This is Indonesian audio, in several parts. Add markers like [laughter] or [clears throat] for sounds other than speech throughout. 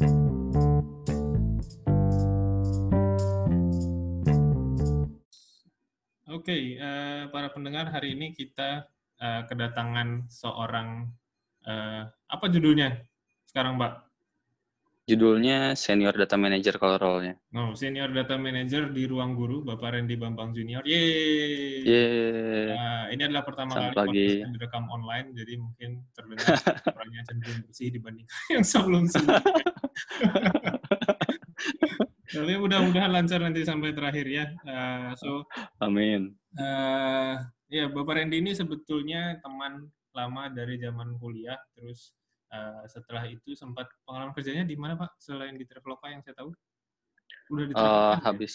Oke, uh, para pendengar hari ini kita uh, kedatangan seorang uh, apa judulnya sekarang, Mbak? Judulnya Senior Data Manager kalau role-nya. Oh, Senior Data Manager di Ruang Guru, Bapak Randy Bambang Junior. Yeay! Yeay! Uh, ini adalah pertama Selamat kali podcast yang direkam online, jadi mungkin terdengar suaranya cenderung bersih dibandingkan [laughs] yang sebelum-sebelumnya. [laughs] Tapi mudah-mudahan lancar nanti sampai terakhir ya. Uh, so, Amin. uh, ya Bapak Randy ini sebetulnya teman lama dari zaman kuliah, terus uh, setelah itu sempat pengalaman kerjanya di mana Pak? Selain di Traveloka yang saya tahu? Udah di Uh, Traveloka ya? habis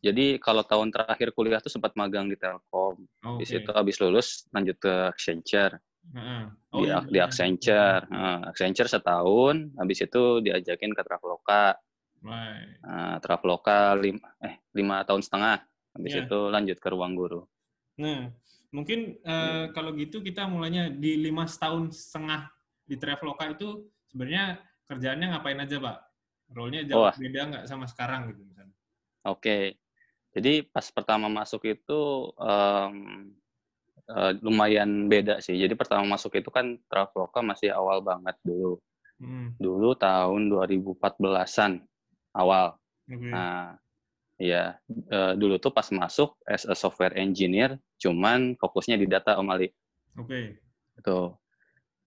jadi kalau tahun terakhir kuliah tuh sempat magang di Telkom. Oh, Habis Oke. itu habis lulus lanjut ke Accenture. Heeh. di, iya, di. Accenture. Nah, Accenture setahun, habis itu diajakin ke Traveloka. Right. Nah, Traveloka lima, eh, lima tahun setengah. Habis Iya. itu lanjut ke Ruang Guru. Nah, mungkin eh, kalau gitu kita mulainya di lima tahun setengah di Traveloka itu sebenarnya kerjaannya ngapain aja, Pak? Role-nya jauh Wah. beda nggak sama sekarang gitu misalnya? Oke. Jadi pas pertama masuk itu em, eh, lumayan beda sih. Jadi pertama masuk itu kan Traveloka masih awal banget dulu. Hmm. Dulu tahun 2014-an awal. Oke. Nah, ya eh, dulu tuh pas masuk as a software engineer, cuman fokusnya di data Om Ali. Oke. Itu.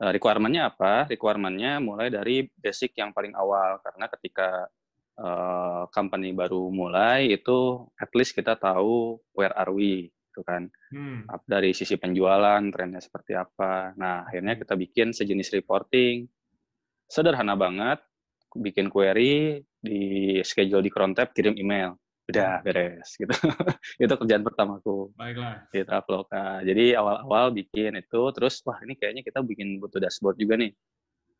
Eh, requirement-nya apa? Requirement-nya mulai dari basic yang paling awal karena ketika eh, company baru mulai itu at least kita tahu where are we itu kan Hmm. Dari sisi penjualan trennya seperti apa. Nah akhirnya kita bikin sejenis reporting sederhana banget bikin query di schedule di Crontab kirim email udah beres gitu [laughs] itu kerjaan pertamaku Baiklah. di Traveloka. Jadi awal-awal bikin itu, terus wah ini kayaknya kita bikin butuh dashboard juga nih.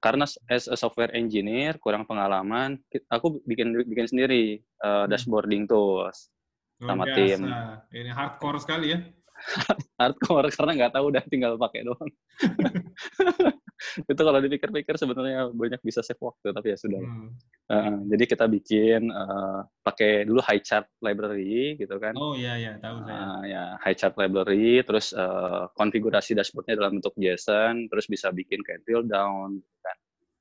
Karena as a software engineer kurang pengalaman, aku bikin bikin sendiri uh, dashboarding tools. Luar Sama biasa. tim. Ini hardcore sekali ya. [laughs] Hardcore karena nggak tahu udah tinggal pakai doang. [laughs] itu kalau dipikir-pikir sebenarnya banyak bisa save waktu, tapi ya sudah. Hmm. Uh, jadi kita bikin uh, pakai dulu high chart library gitu kan. Oh iya iya, tahu saya. Ah, ya high chart library, terus eh, konfigurasi dashboardnya dalam bentuk JSON, terus bisa bikin kayak drill down gitu kan,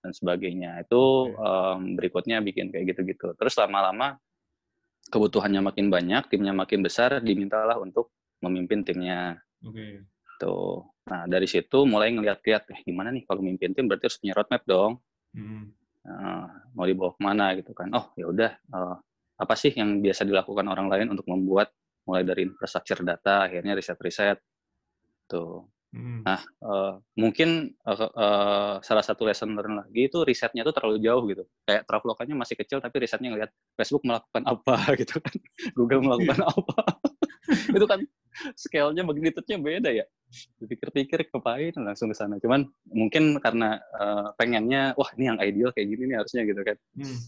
dan sebagainya. Itu em, berikutnya bikin kayak gitu-gitu. Terus lama-lama kebutuhannya makin banyak, timnya makin besar, dimintalah untuk memimpin timnya. Oke. Tuh. Nah dari situ mulai ngeliat-liat, eh gimana nih kalau memimpin tim berarti harus punya roadmap dong. Hmm. Nah, mau dibawa ke mana gitu kan? Oh ya udah, eh, apa sih yang biasa dilakukan orang lain untuk membuat mulai dari infrastruktur data, akhirnya riset-riset. Tuh. Hmm. Nah, eh, mungkin eh, eh, salah satu lesson learn lagi itu risetnya tuh terlalu jauh gitu. Kayak Travelokanya masih kecil tapi risetnya ngelihat Facebook melakukan apa [laughs] gitu kan, Google melakukan [laughs] apa. [laughs] itu kan scale-nya magnitude-nya beda ya. Dipikir-pikir kepain langsung ke sana. Cuman mungkin karena eh, pengennya wah ini yang ideal kayak gini nih harusnya gitu kan. Hmm.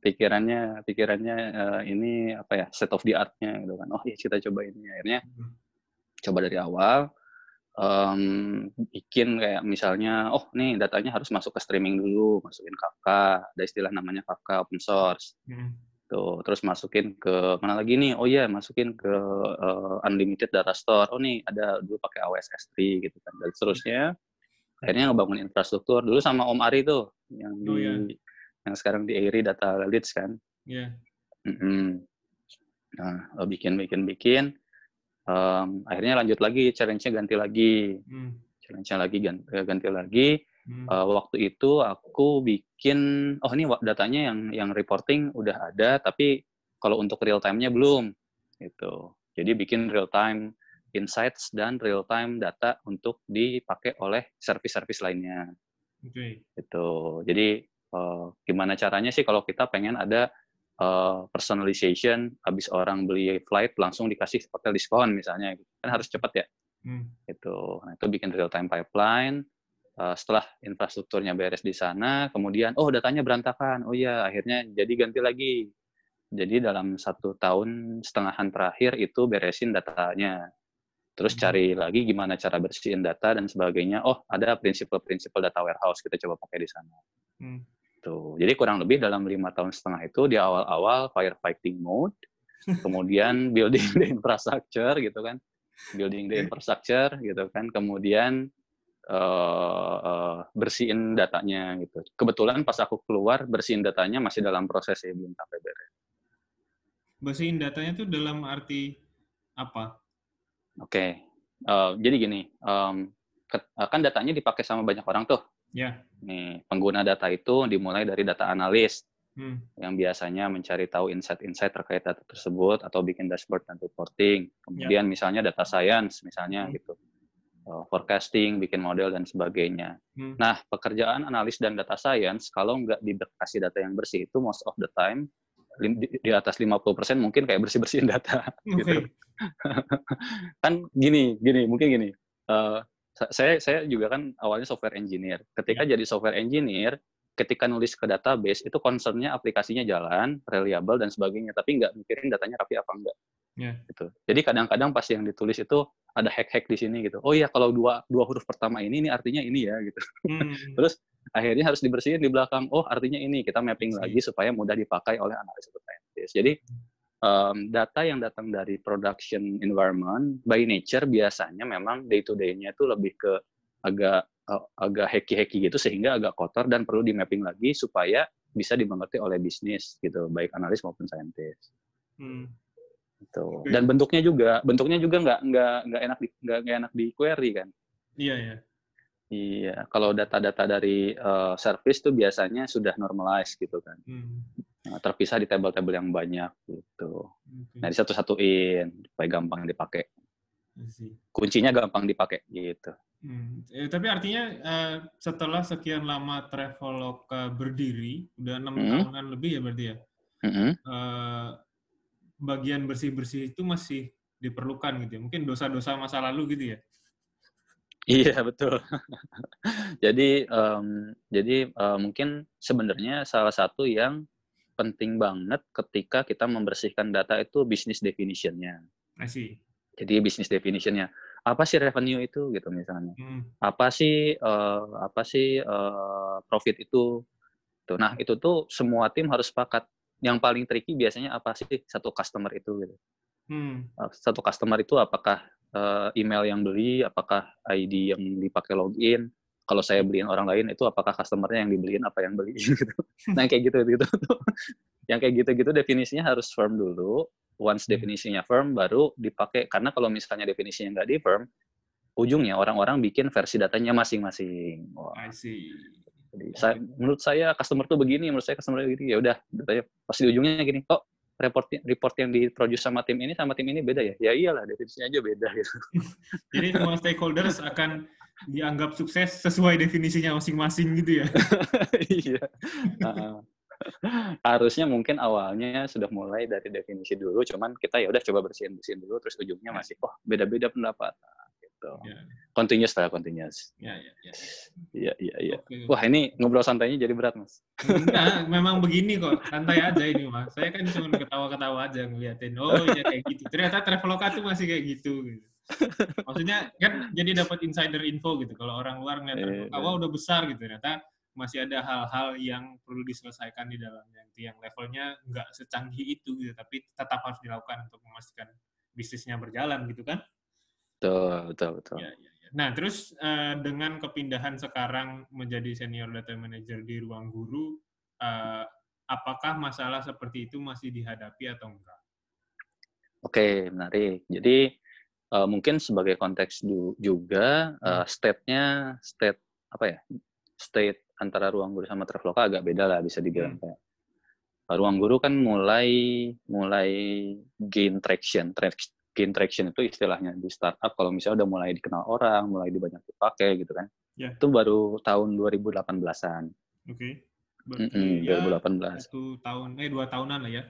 Pikirannya pikirannya eh, ini apa ya set of the art-nya gitu kan. Oh iya kita coba ini akhirnya Hmm. coba dari awal em, bikin kayak misalnya oh nih datanya harus masuk ke streaming dulu masukin Kafka ada istilah namanya Kafka open source Hmm. tuh terus masukin ke mana lagi nih oh iya masukin ke eh, unlimited data store oh nih ada dulu pakai AWS S3 gitu kan dan seterusnya akhirnya ngebangun infrastruktur dulu sama Om Ari tuh yang di Oh, iya. yang sekarang di Airi Data Leads kan Iya. Mm-mm. Nah, eh, bikin, bikin, bikin. Em, akhirnya lanjut lagi, challenge-nya ganti lagi. Hmm. Challenge-nya lagi ganti, ganti lagi. Hmm. Eh, waktu itu aku bikin, oh ini datanya yang yang reporting udah ada, tapi kalau untuk real time-nya belum. Gitu. Jadi bikin real time insights dan real time data untuk dipakai oleh service-service lainnya Oke. gitu. Jadi eh, gimana caranya sih kalau kita pengen ada eh, personalization, habis orang beli flight langsung dikasih hotel diskon misalnya, gitu. kan harus cepat ya. Hmm. Gitu. Nah itu bikin real time pipeline. Eh, setelah infrastrukturnya beres di sana, kemudian oh datanya berantakan, oh iya akhirnya jadi ganti lagi. Jadi dalam satu tahun setengahan terakhir itu beresin datanya. Terus Hmm. cari lagi gimana cara bersihin data dan sebagainya. Oh, ada prinsip-prinsip data warehouse kita coba pakai di sana. Hmm. Gitu. Jadi kurang lebih dalam lima tahun setengah itu di awal-awal firefighting mode, [laughs] kemudian building the infrastructure gitu kan, building the infrastructure gitu kan, kemudian uh, uh, bersihin datanya gitu. Kebetulan pas aku keluar bersihin datanya masih dalam proses ya belum sampai beres. Bersihin datanya tuh dalam arti apa? Oke, okay. uh, jadi gini, um, kan datanya dipakai sama banyak orang tuh. Ya. Nih, pengguna data itu dimulai dari data analis hmm. yang biasanya mencari tahu insight-insight terkait data tersebut atau bikin dashboard dan reporting. Kemudian ya. misalnya data science misalnya hmm. gitu. Uh, forecasting, bikin model dan sebagainya. Hmm. Nah, pekerjaan analis dan data science kalau nggak dikasih data yang bersih itu most of the time di, di atas 50% mungkin kayak bersih-bersihin data okay. [laughs] gitu. [laughs] kan gini, gini, mungkin gini. Uh, saya saya juga kan awalnya software engineer. Ketika yeah. jadi software engineer, ketika nulis ke database itu concernnya aplikasinya jalan, reliable dan sebagainya, tapi nggak mikirin datanya rapi apa enggak. Yeah. Gitu. Jadi kadang-kadang pas yang ditulis itu ada hack-hack di sini gitu. Oh iya kalau dua dua huruf pertama ini ini artinya ini ya gitu. Hmm. [laughs] Terus akhirnya harus dibersihin di belakang. Oh artinya ini kita mapping lagi supaya mudah dipakai oleh analis atau. Jadi um, data yang datang dari production environment by nature biasanya memang day to day-nya itu lebih ke agak uh, agak hacky-hacky gitu sehingga agak kotor dan perlu di mapping lagi supaya bisa dimengerti oleh bisnis gitu baik analis maupun saintis. Hmm. Gitu. Dan bentuknya juga bentuknya juga nggak nggak nggak enak di nggak enak di query kan. Iya iya. Iya, kalau data-data dari uh, service tuh biasanya sudah normalize gitu kan. Hmm. Nah, terpisah di tabel-tabel yang banyak gitu. Okay. Nah, disatu-satuin supaya gampang dipakai. Kuncinya gampang dipakai gitu. Hmm. Eh, tapi artinya uh, setelah sekian lama Traveloka berdiri, udah enam hmm. tahunan lebih ya berarti ya. Hmm. Uh, bagian bersih-bersih itu masih diperlukan gitu ya. Mungkin dosa-dosa masa lalu gitu ya. Iya betul. [laughs] jadi um, jadi uh, mungkin sebenarnya salah satu yang penting banget ketika kita membersihkan data itu business definition-nya. Jadi business definition-nya apa sih revenue itu gitu misalnya. Hmm. Apa sih uh, apa sih uh, profit itu? Tuh. Nah, itu tuh semua tim harus sepakat. Yang paling tricky biasanya apa sih satu customer itu gitu. Hmm. Satu customer itu apakah uh, email yang beli, apakah ID yang dipakai login, kalau saya beliin orang lain itu apakah customernya yang dibeliin apa yang beli [laughs] gitu. Nah kayak gitu gitu. [laughs] yang kayak gitu-gitu definisinya harus firm dulu. Once hmm. definisinya firm baru dipakai karena kalau misalnya definisinya nggak di firm, ujungnya orang-orang bikin versi datanya masing-masing. I see. Jadi saya, menurut saya customer tuh begini, menurut saya customer begini. Ya udah, datanya pasti ujungnya gini. Kok report report yang diproduce sama tim ini sama tim ini beda ya? Ya iyalah definisinya aja beda gitu. [laughs] Jadi semua stakeholders akan dianggap sukses sesuai definisinya masing-masing gitu ya. [laughs] iya. Harusnya mungkin awalnya sudah mulai dari definisi dulu, cuman kita ya udah coba bersihin bersihin dulu, terus ujungnya ya. masih, oh beda-beda pendapat. Nah, gitu. Ya. Continuous lah, continuous. Ya, ya. Iya, iya, iya. Wah ini ngobrol santainya jadi berat, Mas. Enggak, memang begini kok. Santai aja ini, Mas. Saya kan cuma ketawa-ketawa aja ngeliatin, oh ya kayak gitu. Ternyata Traveloka tuh masih kayak gitu. gitu. Maksudnya kan jadi dapat insider info gitu. Kalau orang luar ngeliat yeah, wah udah besar gitu. Ternyata masih ada hal-hal yang perlu diselesaikan di dalamnya gitu yang levelnya nggak secanggih itu gitu tapi tetap harus dilakukan untuk memastikan bisnisnya berjalan gitu kan? Betul betul betul. Ya, ya, ya. nah terus uh, dengan kepindahan sekarang menjadi senior data manager di ruang guru uh, apakah masalah seperti itu masih dihadapi atau enggak? Oke menarik. Jadi uh, mungkin sebagai konteks juga uh, state-nya state apa ya state antara ruang guru sama Traveloka agak beda lah bisa dibilang hmm. kayak uh, ruang guru kan mulai mulai gain traction gain traction itu istilahnya di startup kalau misalnya udah mulai dikenal orang mulai banyak dipakai gitu kan yeah. itu baru tahun 2018an oke okay. mm -mm, ya 2018 satu tahun eh dua tahunan lah ya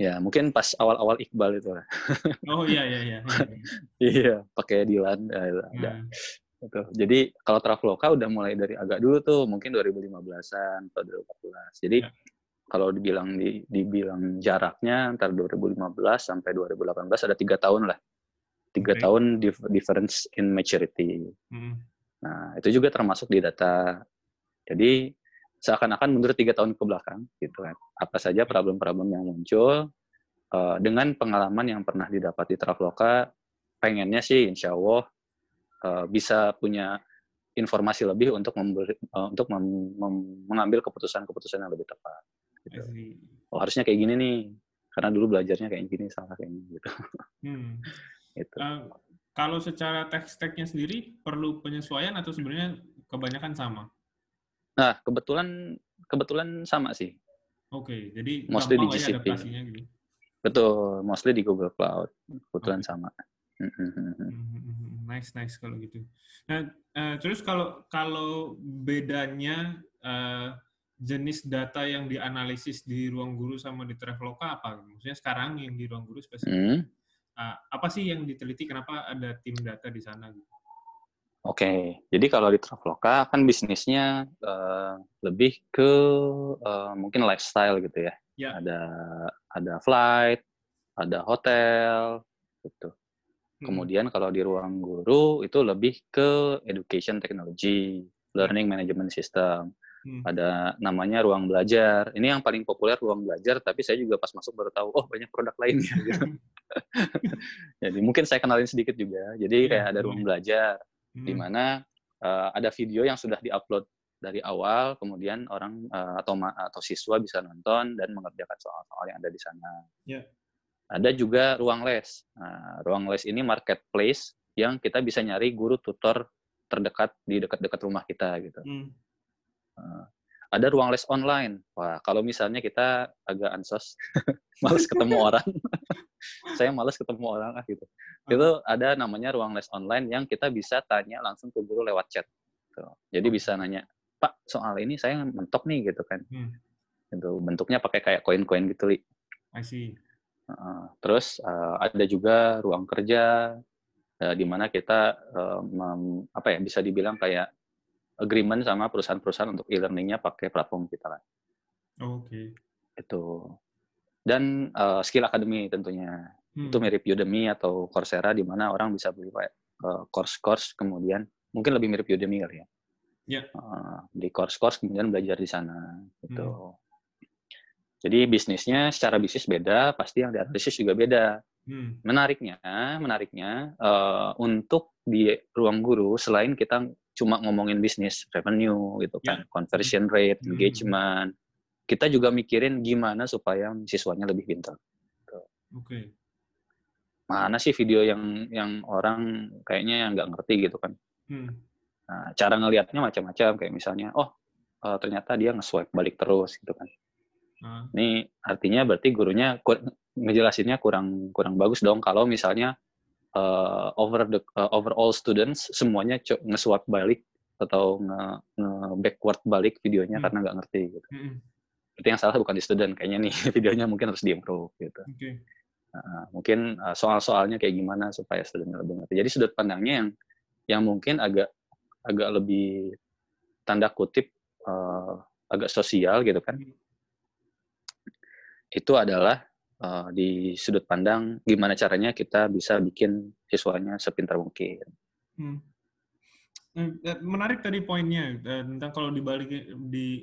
Ya, mungkin pas awal-awal Iqbal itu lah. [laughs] Oh iya iya iya. [laughs] iya, pakai Dilan ya, ada. Hmm. Gitu. Jadi kalau Traveloka udah mulai dari agak dulu tuh, mungkin 2015-an atau 2014. Jadi ya. kalau dibilang di, dibilang jaraknya antara 2015 sampai 2018 ada tiga tahun lah. Tiga okay. tahun difference in maturity. Hmm. Nah, itu juga termasuk di data. Jadi seakan-akan mundur tiga tahun ke belakang gitu kan apa saja problem-problem yang muncul uh, dengan pengalaman yang pernah didapat di Traveloka pengennya sih insya Allah uh, bisa punya informasi lebih untuk memberi, uh, untuk mem, mem, mengambil keputusan-keputusan yang lebih tepat gitu. oh harusnya kayak gini nih karena dulu belajarnya kayak gini salah kayak gini gitu hmm. [laughs] gitu. Uh, kalau secara teks-teksnya sendiri perlu penyesuaian atau sebenarnya kebanyakan sama Nah, kebetulan kebetulan sama sih. Oke, okay, jadi mostly di GCP. Gitu. Betul, mostly di Google Cloud. Kebetulan okay. sama. Hmm, nice, nice kalau gitu. Nah, uh, terus kalau kalau bedanya uh, jenis data yang dianalisis di ruang guru sama di Traveloka apa? Maksudnya sekarang yang di ruang guru spesifik. Hmm. Uh, apa sih yang diteliti? Kenapa ada tim data di sana? Gitu? Oke, jadi kalau di Traveloka kan bisnisnya uh, lebih ke uh, mungkin lifestyle gitu ya. ya. Ada ada flight, ada hotel, gitu. Hmm. Kemudian kalau di ruang guru itu lebih ke education technology, learning management system. Hmm. Ada namanya ruang belajar. Ini yang paling populer ruang belajar, tapi saya juga pas masuk baru tahu, oh banyak produk lainnya. Gitu. [laughs] [laughs] Jadi mungkin saya kenalin sedikit juga. Jadi ya, kayak ada ruang belajar hmm. di mana uh, ada video yang sudah diupload dari awal, kemudian orang uh, atau atau siswa bisa nonton dan mengerjakan soal-soal yang ada di sana. Yeah. Ada juga ruang les. Nah, ruang les ini marketplace yang kita bisa nyari guru tutor terdekat di dekat-dekat rumah kita gitu. Hmm. Uh, ada ruang les online. Wah, kalau misalnya kita agak ansos, [laughs] males ketemu [laughs] orang, saya males ketemu orang ah gitu. Hmm. Itu ada namanya ruang les online yang kita bisa tanya langsung ke guru lewat chat. Gitu. Jadi hmm. bisa nanya, Pak, soal ini saya mentok nih gitu kan. Hmm. Itu bentuknya pakai kayak koin-koin gitu, Li. I see. Uh, terus uh, ada juga ruang kerja uh, di mana kita uh, mem, apa ya bisa dibilang kayak agreement sama perusahaan-perusahaan untuk e-learningnya pakai platform kita lah. Oke. Okay. Itu. Dan uh, skill academy tentunya. Hmm. Itu mirip Udemy atau Coursera di mana orang bisa beli kayak uh, course-course kemudian mungkin lebih mirip Udemy kali ya. Yeah. Ya. Uh, di course-course kemudian belajar di sana gitu. Hmm. Jadi bisnisnya secara bisnis beda, pasti yang dianalisis juga beda. Hmm. Menariknya, menariknya uh, untuk di ruang guru selain kita cuma ngomongin bisnis, revenue gitu kan, yeah. conversion rate, hmm. engagement. Kita juga mikirin gimana supaya siswanya lebih pintar. Oke. Okay. Mana sih video yang yang orang kayaknya yang nggak ngerti gitu kan? Hmm. Nah, cara ngelihatnya macam-macam kayak misalnya, oh uh, ternyata dia nge-swipe balik terus gitu kan. Uh. Ini artinya berarti gurunya kur ngejelasinnya kurang kurang bagus dong kalau misalnya uh, over the uh, over all students semuanya nge-swap balik atau nge, nge backward balik videonya hmm. karena nggak ngerti gitu. Hmm. Berarti yang salah bukan di student kayaknya nih [laughs] videonya mungkin harus diimprove gitu. Okay. Uh, mungkin uh, soal-soalnya kayak gimana supaya student lebih ngerti. Jadi sudut pandangnya yang yang mungkin agak agak lebih tanda kutip uh, agak sosial gitu kan. Hmm. Itu adalah uh, di sudut pandang gimana caranya kita bisa bikin siswanya sepintar mungkin. Hmm. Hmm eh, menarik tadi poinnya eh, tentang kalau dibalikin di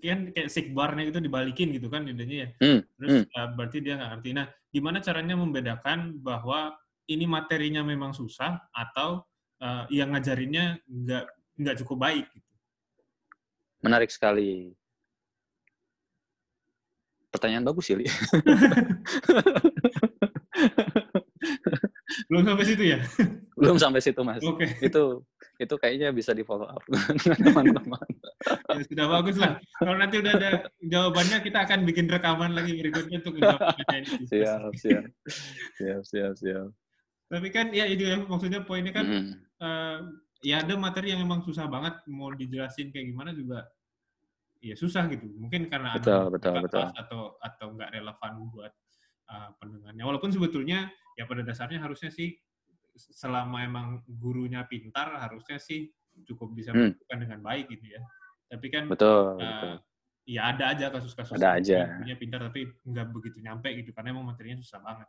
kan kayak sigbarnya itu dibalikin gitu kan idenya ya. Hmm. Terus hmm. berarti dia nggak ngerti. Nah, gimana caranya membedakan bahwa ini materinya memang susah atau uh, yang ngajarinnya nggak nggak cukup baik gitu. Menarik sekali pertanyaan bagus ya, Li. [laughs] Belum sampai situ ya? Belum sampai situ, Mas. Oke. Okay. Itu itu kayaknya bisa di follow up [laughs] teman-teman. ya, sudah bagus lah. Kalau nanti udah ada jawabannya, kita akan bikin rekaman lagi berikutnya untuk [laughs] menjawab pertanyaan itu. Siap, siap. Siap, siap, siap. Tapi kan ya itu ya maksudnya poinnya kan mm. uh, ya ada materi yang memang susah banget mau dijelasin kayak gimana juga ya susah gitu. Mungkin karena betul, ada betul, betul. atau atau nggak relevan buat uh, pendengarnya. Walaupun sebetulnya ya pada dasarnya harusnya sih selama emang gurunya pintar harusnya sih cukup bisa hmm. melakukan dengan baik gitu ya. Tapi kan betul, uh, betul. ya ada aja kasus-kasus ada aja. gurunya pintar tapi nggak begitu nyampe gitu karena emang materinya susah banget.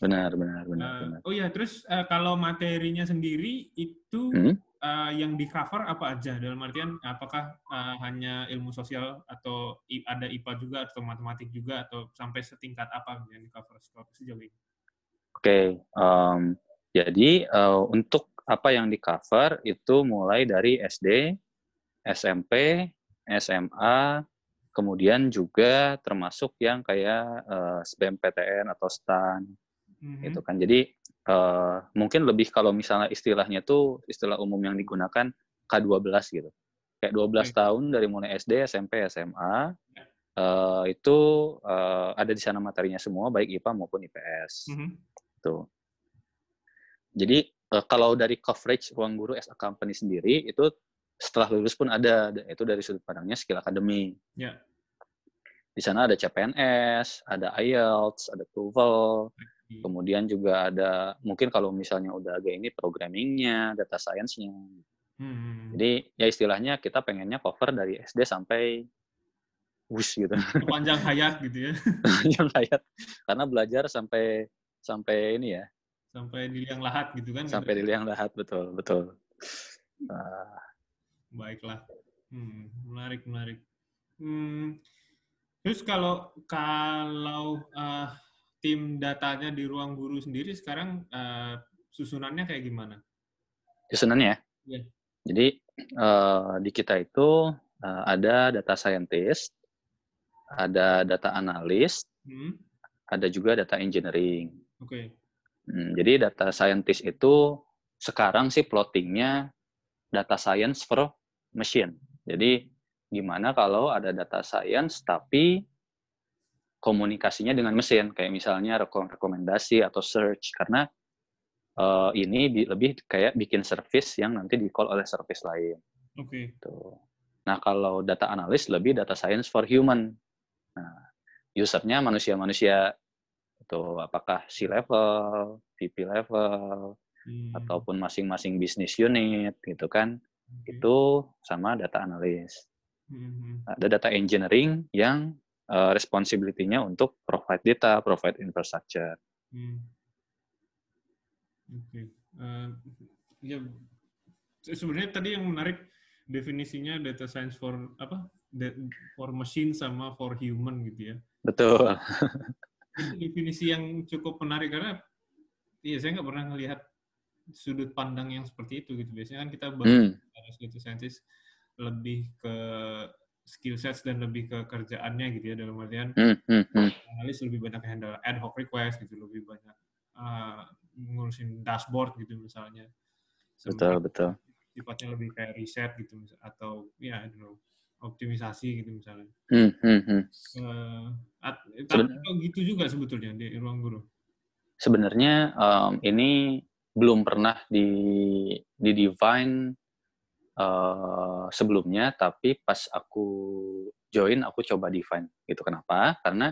Benar, benar, benar. Uh, benar. Oh ya, terus uh, kalau materinya sendiri itu hmm? uh, yang di cover apa aja dalam artian apakah uh, hanya ilmu sosial atau ada IPA juga atau matematik juga atau sampai setingkat apa yang di cover sejauh ini? Oke, okay, um, jadi uh, untuk apa yang di cover itu mulai dari SD, SMP, SMA, kemudian juga termasuk yang kayak uh, SBMPTN atau STAN, mm-hmm. gitu kan. Jadi uh, mungkin lebih kalau misalnya istilahnya tuh istilah umum yang digunakan K12 gitu. Kayak 12 okay. tahun dari mulai SD, SMP, SMA, uh, itu uh, ada di sana materinya semua, baik IPA maupun IPS. Mm-hmm. Tuh. Jadi uh, kalau dari coverage ruang guru as a company sendiri itu setelah lulus pun ada itu dari sudut pandangnya skill akademi. Yeah. Di sana ada CPNS, ada IELTS, ada TOEFL, okay. kemudian juga ada mungkin kalau misalnya udah agak ini programmingnya, data science-nya. Hmm. Jadi ya istilahnya kita pengennya cover dari SD sampai wush gitu. Panjang hayat gitu ya. [laughs] Panjang hayat. Karena belajar sampai sampai ini ya. Sampai di liang lahat gitu kan. Sampai di liang lahat betul, betul. Uh, Baiklah. Hmm, menarik, menarik. Hmm, terus kalau kalau uh, tim datanya di ruang guru sendiri sekarang uh, susunannya kayak gimana? Susunannya? Ya. Jadi uh, di kita itu uh, ada data scientist, ada data analis, hmm. ada juga data engineering. Oke. Okay. Hmm, jadi data scientist itu sekarang sih plottingnya data science for machine. Jadi gimana kalau ada data science tapi komunikasinya dengan mesin kayak misalnya rekomendasi atau search karena uh, ini lebih kayak bikin service yang nanti di call oleh service lain. Oke. Okay. Gitu. Nah kalau data analis lebih data science for human. Nah usernya manusia-manusia itu apakah C level, VP level, hmm. ataupun masing-masing bisnis unit gitu kan okay. itu sama data analis. Mm-hmm. Ada data engineering yang uh, responsibility-nya untuk provide data, provide infrastructure. Hmm. Oke. Okay. Uh, eh, ya sebenarnya tadi yang menarik definisinya data science for apa? for machine sama for human gitu ya. Betul. [laughs] Definisi yang cukup menarik karena iya saya nggak pernah melihat sudut pandang yang seperti itu gitu. Biasanya kan kita bahas hmm. data scientist lebih ke skill sets dan lebih ke kerjaannya gitu ya dalam artian hmm, hmm, hmm. analis lebih banyak handle ad hoc request gitu lebih banyak uh, ngurusin dashboard gitu misalnya betul betul sifatnya lebih kayak riset gitu atau ya yeah, know, optimisasi gitu misalnya hmm, hmm, hmm. Uh, at, tapi gitu juga sebetulnya di ruang guru sebenarnya um, ini belum pernah di di define uh, sebelumnya, tapi pas aku join aku coba define. Gitu kenapa? Karena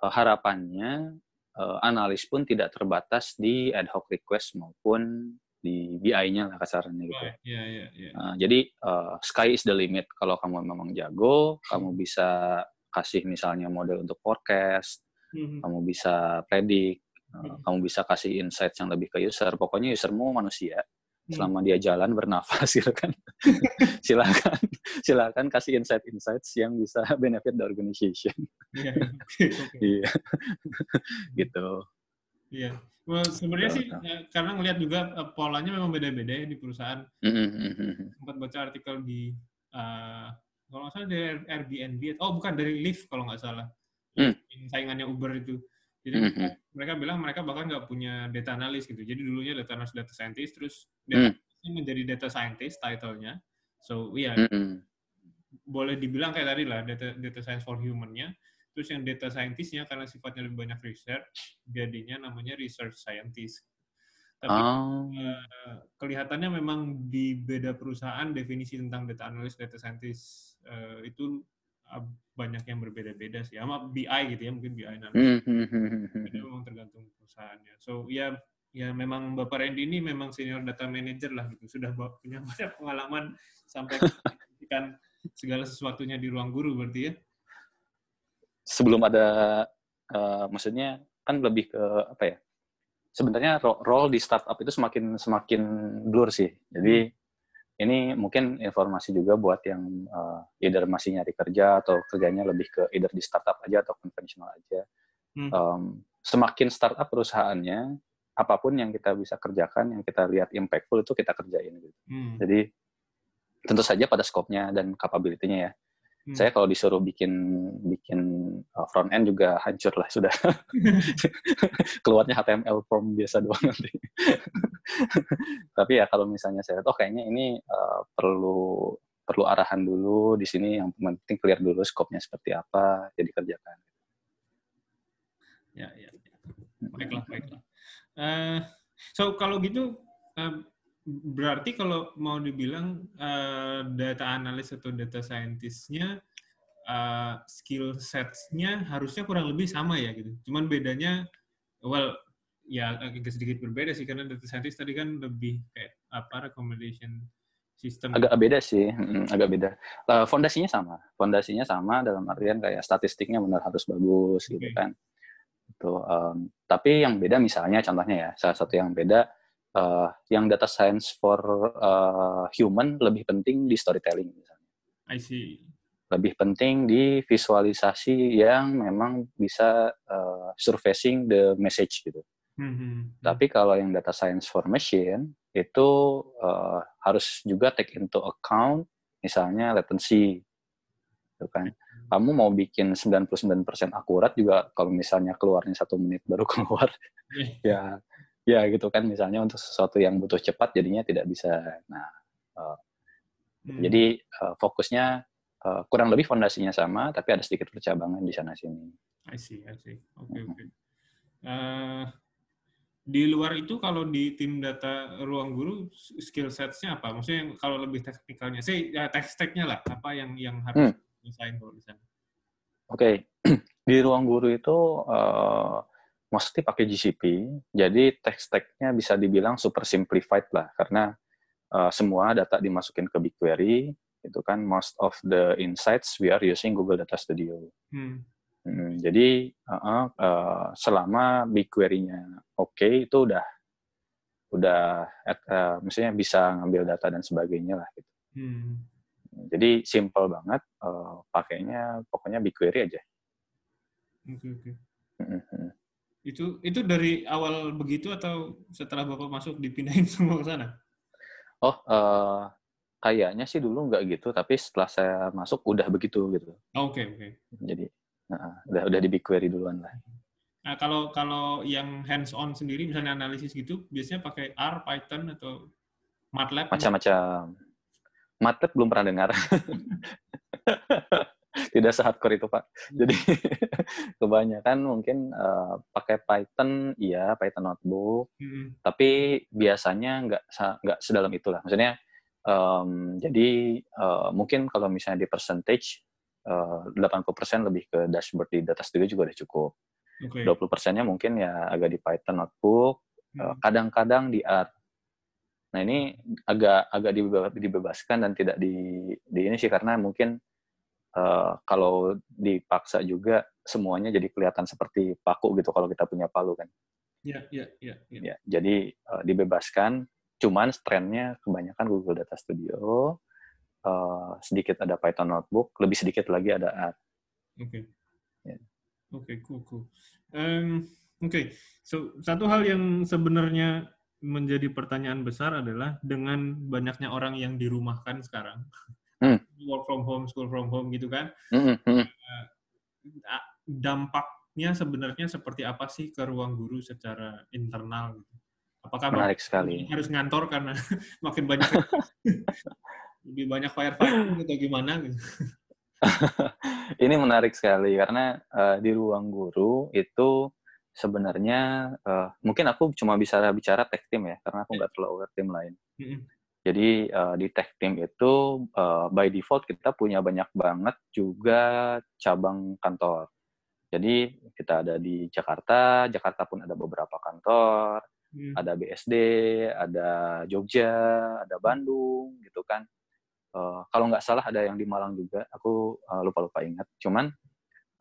uh, harapannya uh, analis pun tidak terbatas di ad hoc request maupun di BI-nya lah kasarnya gitu. Yeah, yeah, yeah. Uh, jadi uh, sky is the limit. Kalau kamu memang jago, kamu bisa kasih misalnya model untuk forecast, mm -hmm. kamu bisa predict, uh, kamu bisa kasih insight yang lebih ke user. Pokoknya usermu manusia. Hmm. selama dia jalan bernafas [laughs] gitu kan [laughs] silakan silakan kasih insight insights yang bisa [laughs] benefit the organization iya iya gitu iya well, sebenarnya sih ya, karena ngelihat juga uh, polanya memang beda-beda ya di perusahaan mm-hmm. sempat baca artikel di uh, kalau nggak salah dari Airbnb oh bukan dari Lyft kalau nggak salah mm. saingannya Uber itu jadi mm-hmm. mereka bilang mereka bahkan nggak punya data analis gitu. Jadi dulunya data analis, data scientist, terus dia mm. menjadi data scientist title-nya. So iya, yeah, mm-hmm. boleh dibilang kayak tadi lah data data science for human-nya. Terus yang data scientist-nya karena sifatnya lebih banyak research, jadinya namanya research scientist. Tapi oh. uh, kelihatannya memang di beda perusahaan definisi tentang data analis, data scientist uh, itu banyak yang berbeda-beda sih. Sama BI gitu ya, mungkin BI nanti. Hmm, hmm, hmm, Itu memang tergantung perusahaannya. So ya ya memang Bapak Randy ini memang senior data manager lah gitu. Sudah punya [laughs] banyak pengalaman sampai [laughs] kan segala sesuatunya di ruang guru berarti ya. Sebelum ada uh, maksudnya kan lebih ke apa ya? Sebenarnya role di startup itu semakin semakin blur sih. Jadi ini mungkin informasi juga buat yang uh, either masih nyari kerja atau kerjanya lebih ke either di startup aja atau konvensional aja. Hmm. Um, semakin startup perusahaannya, apa pun yang kita bisa kerjakan, yang kita lihat impactful itu kita kerjain. Gitu. Hmm. Jadi tentu saja pada skopnya dan capability-nya ya. Hmm. Saya kalau disuruh bikin bikin uh, front end juga hancur lah sudah. [laughs] [laughs] Keluarnya HTML form biasa doang nanti. [laughs] Tapi ya kalau misalnya saya oh kayaknya ini uh, perlu perlu arahan dulu di sini yang penting clear dulu skopnya seperti apa jadi kerjakan. Ya ya. ya. Baiklah baiklah. Uh, so kalau gitu uh, berarti kalau mau dibilang uh, data analis atau data scientist-nya uh, skill sets-nya harusnya kurang lebih sama ya gitu. Cuman bedanya well ya agak sedikit berbeda sih karena data scientist tadi kan lebih kayak apa recommendation system. Agak beda sih, agak beda. Uh, fondasinya sama, fondasinya sama dalam artian kayak statistiknya benar harus bagus okay. gitu kan. Itu. Um, tapi yang beda misalnya contohnya ya, salah satu yang beda uh, yang data science for uh, human lebih penting di storytelling misalnya. I see. Lebih penting di visualisasi yang memang bisa uh, surfacing the message gitu. Mm-hmm. Tapi kalau yang data science for machine itu uh, harus juga take into account misalnya latency. Gitu kan. Kamu mau bikin 99% akurat juga kalau misalnya keluarnya satu menit baru [laughs] keluar, yeah. ya ya gitu kan misalnya untuk sesuatu yang butuh cepat jadinya tidak bisa nah uh, hmm. jadi uh, fokusnya uh, kurang lebih fondasinya sama tapi ada sedikit percabangan di sana sini I see I see oke okay, oke okay. uh, di luar itu kalau di tim data ruang guru skill setsnya apa maksudnya kalau lebih teknikalnya sih ya tech stacknya lah apa yang yang harus hmm. desain kalau di sana oke okay. [clears throat] di ruang guru itu uh, mostly pakai GCP. Jadi tech stack-nya bisa dibilang super simplified lah karena uh, semua data dimasukin ke BigQuery itu kan most of the insights we are using Google Data Studio. Hmm. Hmm, jadi uh, uh, selama BigQuery-nya oke okay, itu udah udah uh, maksudnya bisa ngambil data dan sebagainya lah gitu. Hmm. Jadi simple banget uh, pakainya pokoknya BigQuery aja. Oke okay, oke. Okay. Hmm. Itu itu dari awal begitu atau setelah Bapak masuk dipindahin [laughs] semua ke sana? Oh, uh, kayaknya sih dulu nggak gitu, tapi setelah saya masuk udah begitu gitu. Oke, oh, oke. Okay, okay. Jadi uh, udah udah di BigQuery duluan lah. Nah, kalau kalau yang hands on sendiri misalnya analisis gitu, biasanya pakai R, Python atau MATLAB? Macam-macam. MATLAB belum pernah dengar. [laughs] [laughs] tidak sehardcore itu pak. Hmm. Jadi [laughs] kebanyakan mungkin uh, pakai Python, iya Python notebook, hmm. tapi biasanya nggak nggak sedalam itulah. Maksudnya um, jadi uh, mungkin kalau misalnya di percentage uh, 80% lebih ke dashboard di data studio juga udah cukup. Okay. 20 persennya mungkin ya agak di Python notebook, hmm. kadang-kadang di R. Nah ini agak agak dibebaskan dan tidak di di ini sih karena mungkin uh, kalau dipaksa juga semuanya jadi kelihatan seperti paku gitu kalau kita punya palu kan. Iya, iya, iya. Ya. ya, jadi uh, dibebaskan, cuman trennya kebanyakan Google Data Studio, uh, sedikit ada Python Notebook, lebih sedikit lagi ada R. Oke. Okay. Ya. Oke, okay, cool, cool. Um, Oke, okay. so satu hal yang sebenarnya menjadi pertanyaan besar adalah dengan banyaknya orang yang dirumahkan sekarang, hmm. work from home, school from home gitu kan. Hmm. Hmm. Uh, dampaknya sebenarnya seperti apa sih ke ruang guru secara internal? Gitu? Apakah menarik sekali harus ngantor karena [laughs] makin banyak [laughs] lebih banyak firefighting atau gimana? Gitu? [laughs] Ini menarik sekali karena uh, di ruang guru itu sebenarnya uh, mungkin aku cuma bisa bicara tech team ya karena aku nggak terlalu aware tim lain. Mm -hmm. Jadi uh, di tech team itu uh, by default kita punya banyak banget juga cabang kantor. Jadi kita ada di Jakarta, Jakarta pun ada beberapa kantor, hmm. ada BSD, ada Jogja, ada Bandung, gitu kan. Uh, kalau nggak salah ada yang di Malang juga, aku lupa lupa-lupa ingat. Cuman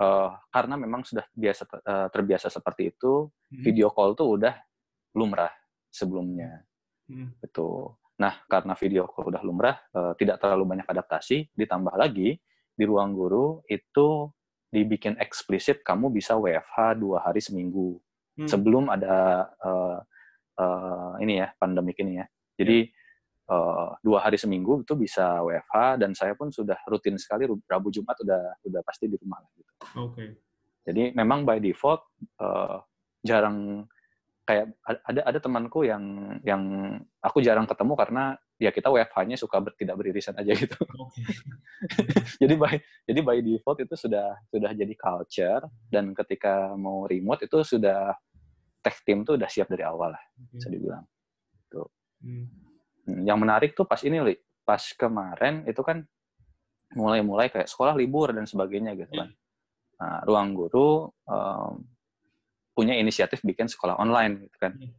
uh, karena memang sudah biasa uh, terbiasa seperti itu, hmm. video call tuh udah lumrah sebelumnya, hmm. gitu. Nah, karena video call udah lumrah, uh, tidak terlalu banyak adaptasi, ditambah lagi di ruang guru itu dibikin eksplisit kamu bisa WFH dua hari seminggu hmm. sebelum ada uh, uh, ini ya pandemik ini ya. Jadi uh, dua hari seminggu itu bisa WFH dan saya pun sudah rutin sekali Rabu Jumat udah udah pasti di rumah gitu. Oke. Okay. Jadi memang by default uh, jarang kayak ada ada temanku yang yang aku jarang ketemu karena ya kita WFH-nya suka ber, tidak beririsan aja gitu. [laughs] Okay. [laughs] jadi by jadi by default itu sudah sudah jadi culture dan ketika mau remote itu sudah tech team tuh udah siap dari awal lah okay. bisa dibilang. Tuh. Hmm. hmm. Yang menarik tuh pas ini li, pas kemarin itu kan mulai-mulai kayak sekolah libur dan sebagainya gitu kan. Hmm. Nah, ruang guru um, punya inisiatif bikin sekolah online gitu kan. Hmm.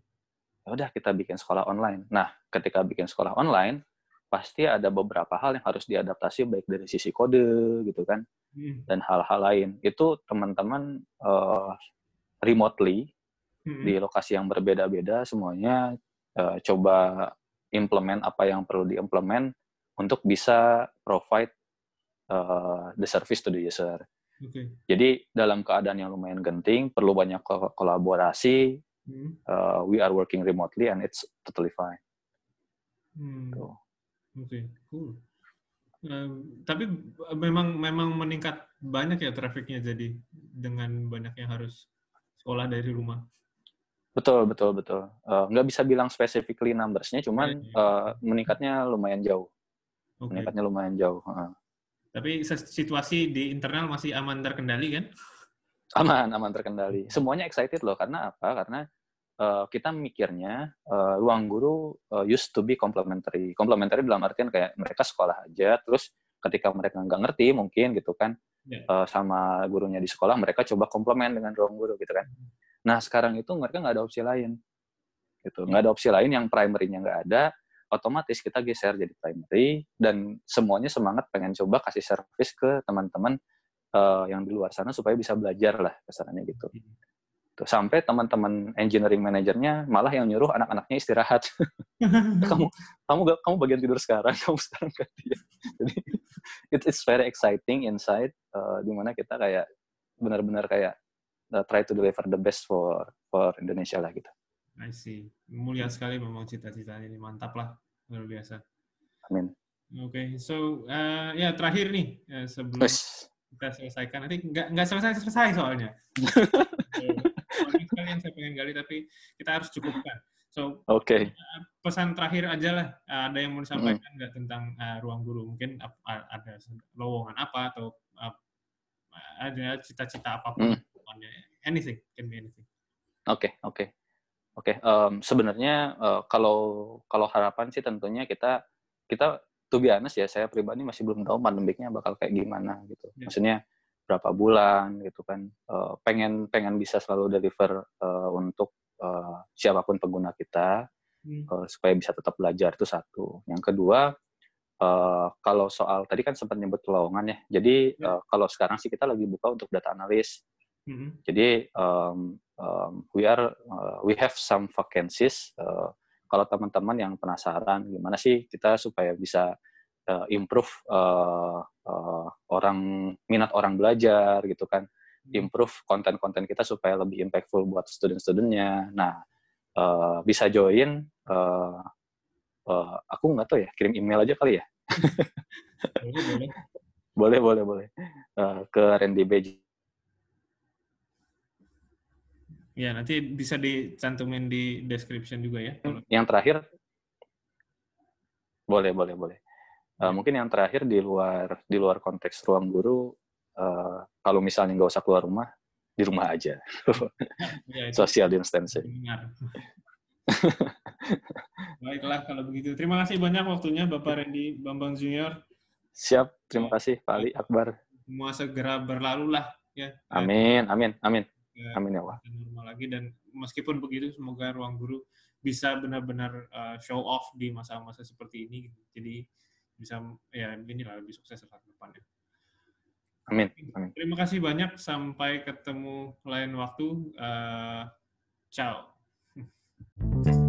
Ya udah kita bikin sekolah online. Nah, ketika bikin sekolah online pasti ada beberapa hal yang harus diadaptasi baik dari sisi kode gitu kan hmm. dan hal-hal lain. Itu teman-teman uh, remotely hmm. di lokasi yang berbeda-beda semuanya uh, coba implement apa yang perlu diimplement untuk bisa provide uh, the service to the user. Okay. Jadi dalam keadaan yang lumayan genting, perlu banyak kolaborasi. Hmm. Uh, we are working remotely and it's totally fine. Hmm. Oke, okay. cool. Uh, tapi memang memang meningkat banyak ya trafiknya jadi dengan banyak yang harus sekolah dari rumah. Betul, betul, betul. Uh, nggak bisa bilang specifically numbers-nya, cuman uh, meningkatnya lumayan jauh. Okay. Meningkatnya lumayan jauh. Uh. Tapi situasi di internal masih aman terkendali kan? Aman, aman terkendali. Semuanya excited loh. Karena apa? Karena uh, kita mikirnya uh, ruang guru uh, used to be complementary. Complementary dalam artian kayak mereka sekolah aja, terus ketika mereka nggak ngerti mungkin gitu kan yeah. Ya. uh, sama gurunya di sekolah, mereka coba komplement dengan ruang guru gitu kan. Nah sekarang itu mereka nggak ada opsi lain, gitu. Nggak ada opsi lain yang primary-nya nggak ada otomatis kita geser jadi primary dan semuanya semangat pengen coba kasih service ke teman-teman uh, yang di luar sana supaya bisa belajar lah kesannya gitu. Tuh, sampai teman-teman engineering manajernya malah yang nyuruh anak-anaknya istirahat. [laughs] kamu kamu gak, kamu bagian tidur sekarang, [laughs] kamu sekarang gantian. Jadi it, it's very exciting inside uh, di mana kita kayak benar-benar kayak uh, try to deliver the best for for Indonesia lah gitu. I see. Mulia sekali memang cita-citanya ini. Mantap lah. Luar biasa. Amin. Oke, okay. so uh, ya terakhir nih ya, sebelum Ush. kita selesaikan nanti nggak nggak selesai selesai soalnya. [laughs] so, yang saya pengen gali tapi kita harus cukupkan. So, oke. Okay. Uh, pesan terakhir aja lah. Uh, ada yang mau disampaikan nggak mm. tentang uh, ruang guru? Mungkin uh, ada lowongan apa atau uh, ada cita-cita apa pun. Mm. Anything, can be anything. Oke, okay, oke. Okay. Oke, okay, um, sebenarnya uh, kalau kalau harapan sih tentunya kita kita tuh biasa ya saya pribadi masih belum tahu pandemiknya bakal kayak gimana gitu. Yeah. Maksudnya berapa bulan gitu kan. Uh, pengen pengen bisa selalu deliver uh, untuk uh, siapa pun pengguna kita hmm. uh, supaya bisa tetap belajar itu satu. Yang kedua uh, kalau soal tadi kan sempat nyebut lowongan ya. Jadi yeah. uh, kalau sekarang sih kita lagi buka untuk data analis. Mm-hmm. Jadi um, um, we are uh, we have some vacancies. Uh, kalau teman-teman yang penasaran gimana sih kita supaya bisa uh, improve uh, uh, orang minat orang belajar gitu kan, mm-hmm. improve konten-konten kita supaya lebih impactful buat student-studentnya. Nah uh, bisa join. Uh, uh, aku nggak tahu ya, kirim email aja kali ya. boleh boleh [laughs] boleh uh, ke Randy Beji Ya, nanti bisa dicantumin di description juga ya. Yang terakhir, boleh, boleh, boleh. Uh, mungkin yang terakhir di luar di luar konteks ruang guru, uh, kalau misalnya nggak usah keluar rumah, di rumah aja. [laughs] ya, Social distancing. [laughs] Baiklah kalau begitu. Terima kasih banyak waktunya Bapak Randy Bambang Junior. Siap, terima kasih Pak Ali Akbar. Semua segera berlalu lah ya. Amin, amin, amin. Amin ya Allah. Normal lagi dan meskipun begitu semoga ruang guru bisa benar-benar uh, show off di masa-masa seperti ini. Jadi bisa ya inilah lebih sukses saat depannya. Amin. Amin. Terima kasih banyak. Sampai ketemu lain waktu. Uh, ciao. [laughs]